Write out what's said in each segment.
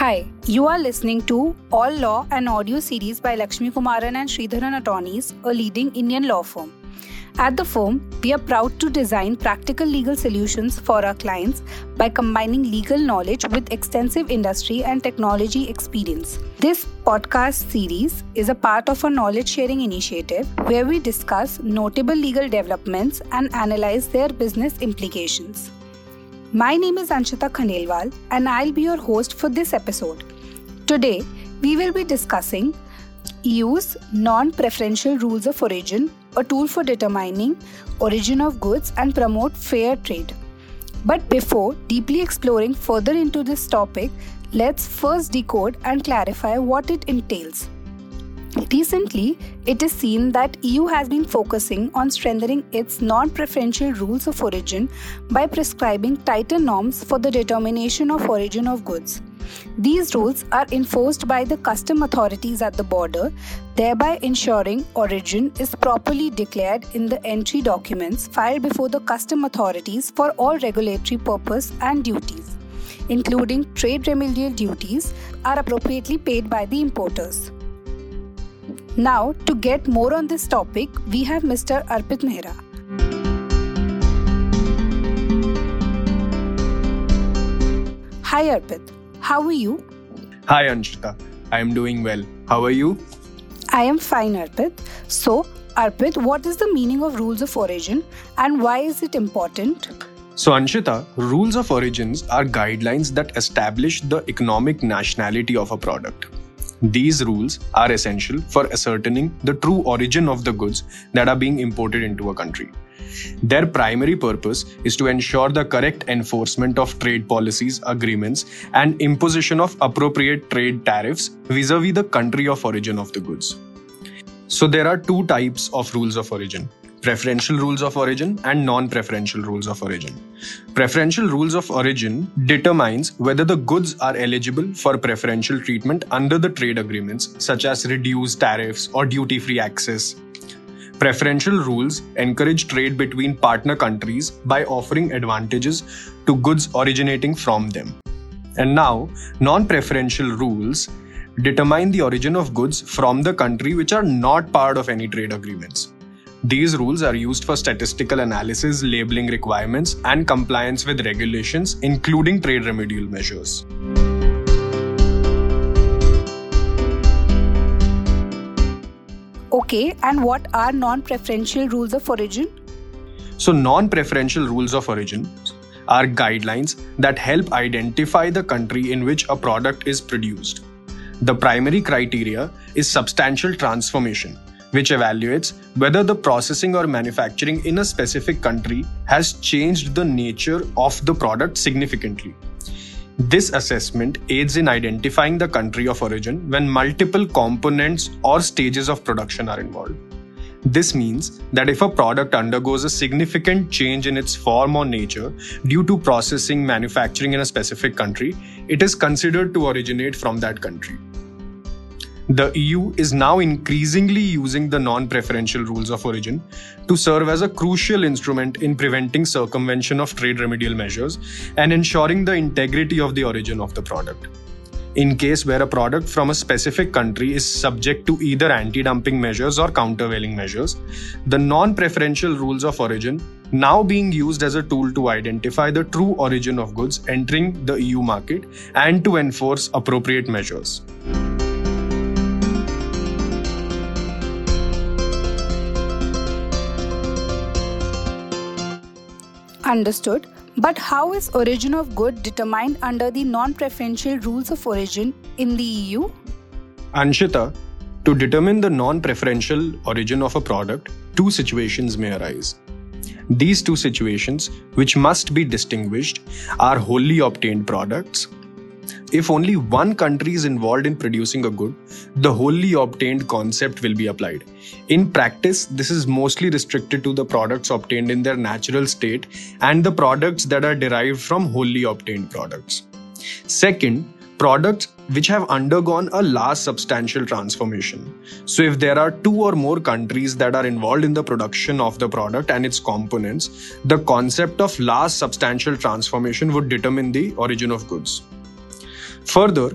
Hi, you are listening to All Law and Audio series by Lakshmi Kumaran and Sridharan Attorneys, a leading Indian law firm. At the firm, we are proud to design practical legal solutions for our clients by combining legal knowledge with extensive industry and technology experience. This podcast series is a part of a knowledge sharing initiative where we discuss notable legal developments and analyze their business implications. My name is Anshita Khandelwal and I'll be your host for this episode. Today, we will be discussing EU's non preferential rules of origin, a tool for determining origin of goods and promote fair trade. But before deeply exploring further into this topic, let's first decode and clarify what it entails. Recently, it is seen that EU has been focusing on strengthening its non-preferential rules of origin by prescribing tighter norms for the determination of origin of goods. These rules are enforced by the custom authorities at the border, thereby ensuring origin is properly declared in the entry documents filed before the custom authorities for all regulatory purpose and duties, including trade remedial duties, are appropriately paid by the importers. Now, to get more on this topic, we have Mr. Arpit Mehra. Hi Arpit, how are you? Hi Anshita, I am doing well. How are you? I am fine, Arpit. So, Arpit, what is the meaning of rules of origin and why is it important? So, Anshita, rules of origins are guidelines that establish the economic nationality of a product. These rules are essential for ascertaining the true origin of the goods that are being imported into a country. Their primary purpose is to ensure the correct enforcement of trade policies, agreements, and imposition of appropriate trade tariffs vis a vis the country of origin of the goods. So, there are two types of rules of origin preferential rules of origin and non-preferential rules of origin. Preferential rules of origin determines whether the goods are eligible for preferential treatment under the trade agreements such as reduced tariffs or duty-free access. Preferential rules encourage trade between partner countries by offering advantages to goods originating from them. And now, non-preferential rules determine the origin of goods from the country which are not part of any trade agreements. These rules are used for statistical analysis, labeling requirements, and compliance with regulations, including trade remedial measures. Okay, and what are non preferential rules of origin? So, non preferential rules of origin are guidelines that help identify the country in which a product is produced. The primary criteria is substantial transformation, which evaluates whether the processing or manufacturing in a specific country has changed the nature of the product significantly. This assessment aids in identifying the country of origin when multiple components or stages of production are involved. This means that if a product undergoes a significant change in its form or nature due to processing manufacturing in a specific country, it is considered to originate from that country. The EU is now increasingly using the non preferential rules of origin to serve as a crucial instrument in preventing circumvention of trade remedial measures and ensuring the integrity of the origin of the product. In case where a product from a specific country is subject to either anti dumping measures or countervailing measures, the non preferential rules of origin now being used as a tool to identify the true origin of goods entering the EU market and to enforce appropriate measures. Understood. But how is origin of good determined under the non-preferential rules of origin in the EU? Anshita, to determine the non-preferential origin of a product, two situations may arise. These two situations, which must be distinguished, are wholly obtained products if only one country is involved in producing a good, the wholly obtained concept will be applied. In practice, this is mostly restricted to the products obtained in their natural state and the products that are derived from wholly obtained products. Second, products which have undergone a large substantial transformation. So, if there are two or more countries that are involved in the production of the product and its components, the concept of large substantial transformation would determine the origin of goods. Further,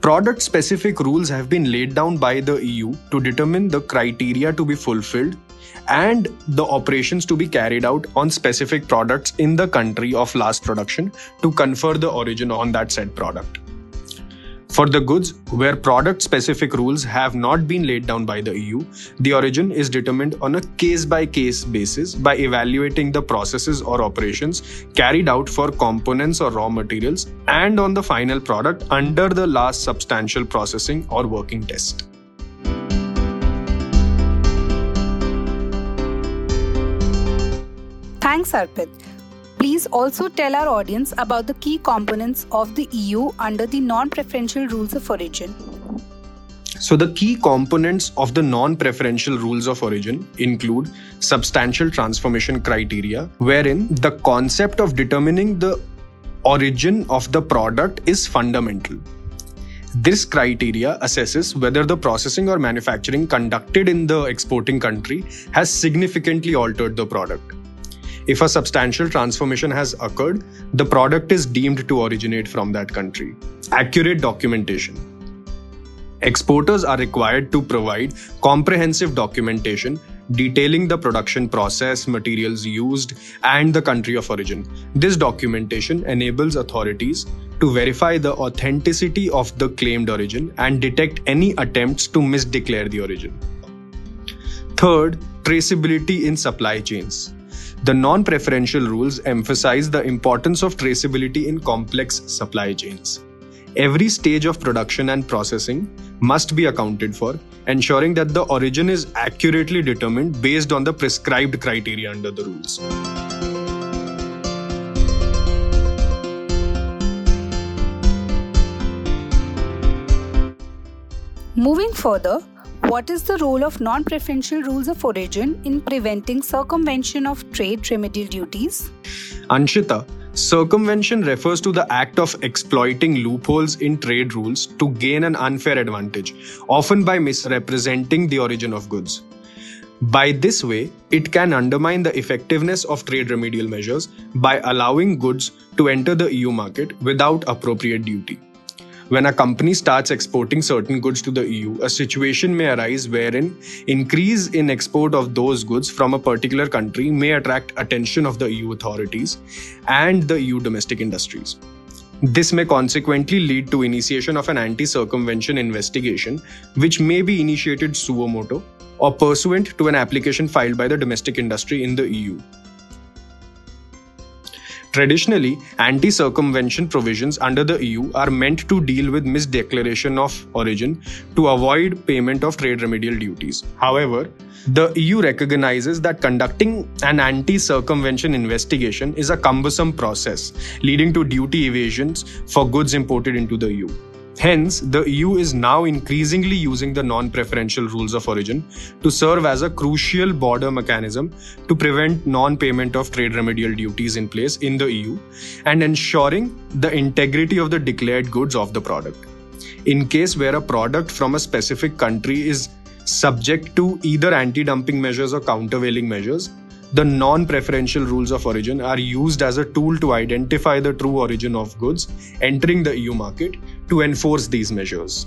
product specific rules have been laid down by the EU to determine the criteria to be fulfilled and the operations to be carried out on specific products in the country of last production to confer the origin on that said product. For the goods where product specific rules have not been laid down by the EU, the origin is determined on a case by case basis by evaluating the processes or operations carried out for components or raw materials and on the final product under the last substantial processing or working test. Thanks, Arpit. Please also tell our audience about the key components of the EU under the non preferential rules of origin. So, the key components of the non preferential rules of origin include substantial transformation criteria, wherein the concept of determining the origin of the product is fundamental. This criteria assesses whether the processing or manufacturing conducted in the exporting country has significantly altered the product. If a substantial transformation has occurred, the product is deemed to originate from that country. Accurate documentation. Exporters are required to provide comprehensive documentation detailing the production process, materials used, and the country of origin. This documentation enables authorities to verify the authenticity of the claimed origin and detect any attempts to misdeclare the origin. Third, traceability in supply chains. The non preferential rules emphasize the importance of traceability in complex supply chains. Every stage of production and processing must be accounted for, ensuring that the origin is accurately determined based on the prescribed criteria under the rules. Moving further, what is the role of non preferential rules of origin in preventing circumvention of trade remedial duties? Anshita, circumvention refers to the act of exploiting loopholes in trade rules to gain an unfair advantage, often by misrepresenting the origin of goods. By this way, it can undermine the effectiveness of trade remedial measures by allowing goods to enter the EU market without appropriate duty. When a company starts exporting certain goods to the EU, a situation may arise wherein increase in export of those goods from a particular country may attract attention of the EU authorities and the EU domestic industries. This may consequently lead to initiation of an anti-circumvention investigation, which may be initiated suo motu or pursuant to an application filed by the domestic industry in the EU. Traditionally, anti circumvention provisions under the EU are meant to deal with misdeclaration of origin to avoid payment of trade remedial duties. However, the EU recognizes that conducting an anti circumvention investigation is a cumbersome process, leading to duty evasions for goods imported into the EU. Hence, the EU is now increasingly using the non preferential rules of origin to serve as a crucial border mechanism to prevent non payment of trade remedial duties in place in the EU and ensuring the integrity of the declared goods of the product. In case where a product from a specific country is subject to either anti dumping measures or countervailing measures, the non preferential rules of origin are used as a tool to identify the true origin of goods entering the EU market to enforce these measures.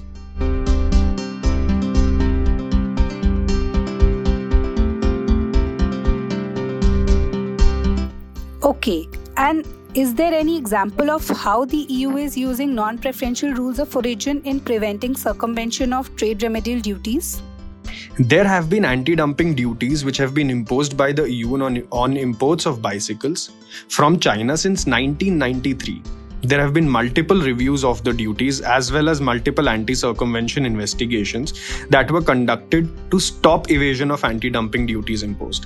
Okay, and is there any example of how the EU is using non preferential rules of origin in preventing circumvention of trade remedial duties? There have been anti dumping duties which have been imposed by the EU on, on imports of bicycles from China since 1993. There have been multiple reviews of the duties as well as multiple anti circumvention investigations that were conducted to stop evasion of anti dumping duties imposed.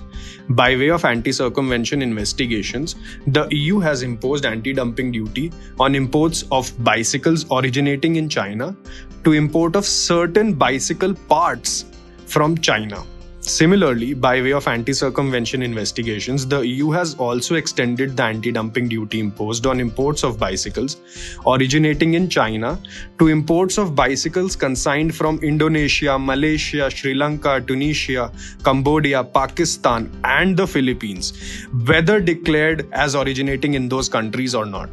By way of anti circumvention investigations, the EU has imposed anti dumping duty on imports of bicycles originating in China to import of certain bicycle parts from China. Similarly, by way of anti circumvention investigations, the EU has also extended the anti dumping duty imposed on imports of bicycles originating in China to imports of bicycles consigned from Indonesia, Malaysia, Sri Lanka, Tunisia, Cambodia, Pakistan, and the Philippines, whether declared as originating in those countries or not.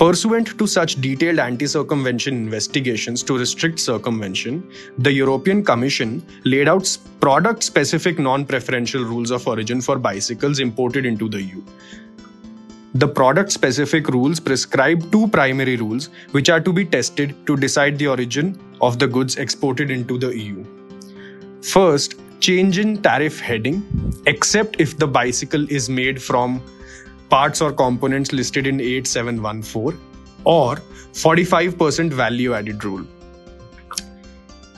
Pursuant to such detailed anti circumvention investigations to restrict circumvention, the European Commission laid out product specific non preferential rules of origin for bicycles imported into the EU. The product specific rules prescribe two primary rules which are to be tested to decide the origin of the goods exported into the EU. First, change in tariff heading, except if the bicycle is made from parts or components listed in 8714 or 45% value added rule.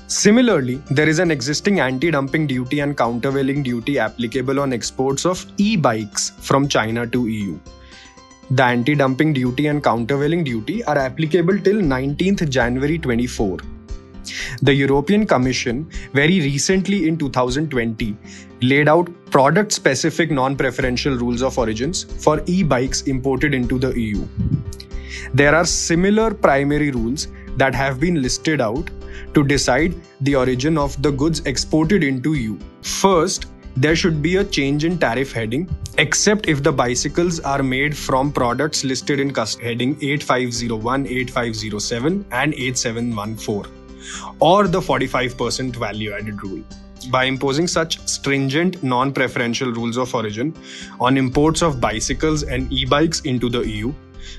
Similarly, there is an existing anti dumping duty and countervailing duty applicable on exports of e bikes from China to EU. The anti dumping duty and countervailing duty are applicable till 19th January 24. The European Commission, very recently in 2020, laid out product specific non preferential rules of origins for e bikes imported into the EU. There are similar primary rules that have been listed out to decide the origin of the goods exported into EU. First, there should be a change in tariff heading, except if the bicycles are made from products listed in heading 8501, 8507, and 8714, or the 45% value added rule by imposing such stringent non preferential rules of origin on imports of bicycles and e bikes into the EU,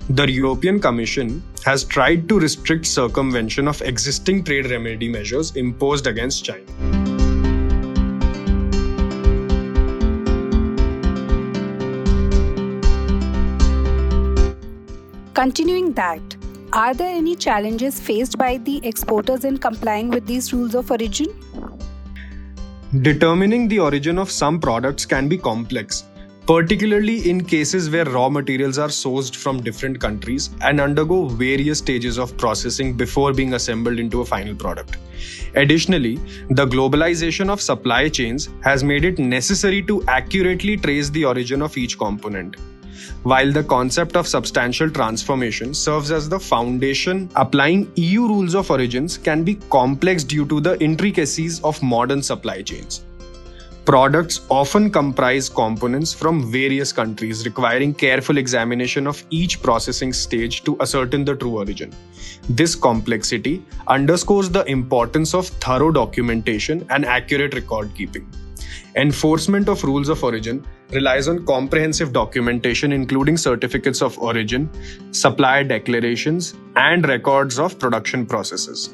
the European Commission has tried to restrict circumvention of existing trade remedy measures imposed against China. Continuing that, are there any challenges faced by the exporters in complying with these rules of origin? Determining the origin of some products can be complex, particularly in cases where raw materials are sourced from different countries and undergo various stages of processing before being assembled into a final product. Additionally, the globalization of supply chains has made it necessary to accurately trace the origin of each component. While the concept of substantial transformation serves as the foundation, applying EU rules of origins can be complex due to the intricacies of modern supply chains. Products often comprise components from various countries, requiring careful examination of each processing stage to ascertain the true origin. This complexity underscores the importance of thorough documentation and accurate record keeping. Enforcement of rules of origin relies on comprehensive documentation, including certificates of origin, supplier declarations, and records of production processes.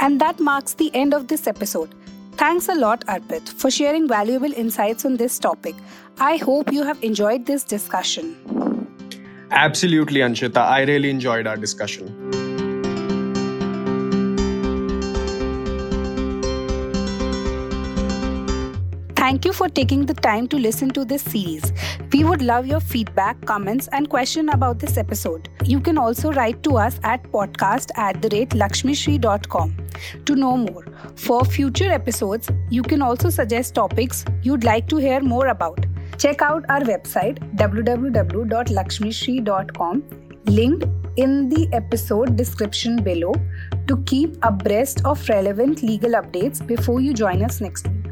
And that marks the end of this episode. Thanks a lot, Arpit, for sharing valuable insights on this topic. I hope you have enjoyed this discussion. Absolutely, Anshita. I really enjoyed our discussion. Thank you for taking the time to listen to this series. We would love your feedback, comments, and question about this episode. You can also write to us at podcast at the rate lakshmisri.com to know more. For future episodes, you can also suggest topics you'd like to hear more about. Check out our website www.lakshmisri.com linked in the episode description below to keep abreast of relevant legal updates before you join us next week.